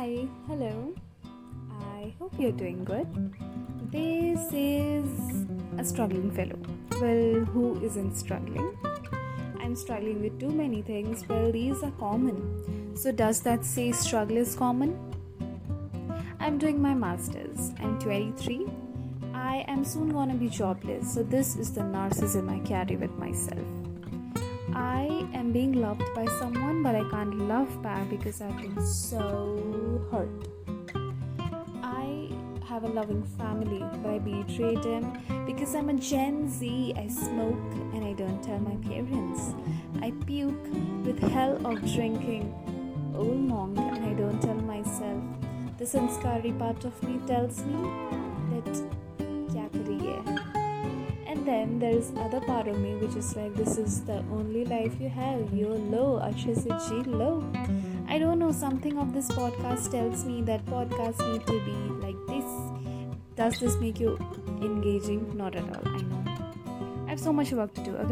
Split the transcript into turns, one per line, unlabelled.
Hi, hello. I hope you're doing good. This is a struggling fellow. Well, who isn't struggling? I'm struggling with too many things. Well, these are common. So, does that say struggle is common? I'm doing my master's. I'm 23. I am soon gonna be jobless. So, this is the narcissism I carry with myself. I am being loved by someone, but I can't love back because I've been so hurt. I have a loving family, but I betrayed them because I'm a Gen Z. I smoke and I don't tell my parents. I puke with hell of drinking old monk and I don't tell myself. The sanskari part of me tells me that then there's other part of me which is like this is the only life you have. You're low Akshay G low. I don't know something of this podcast tells me that podcasts need to be like this. Does this make you engaging? Not at all I know. I have so much work to do uh,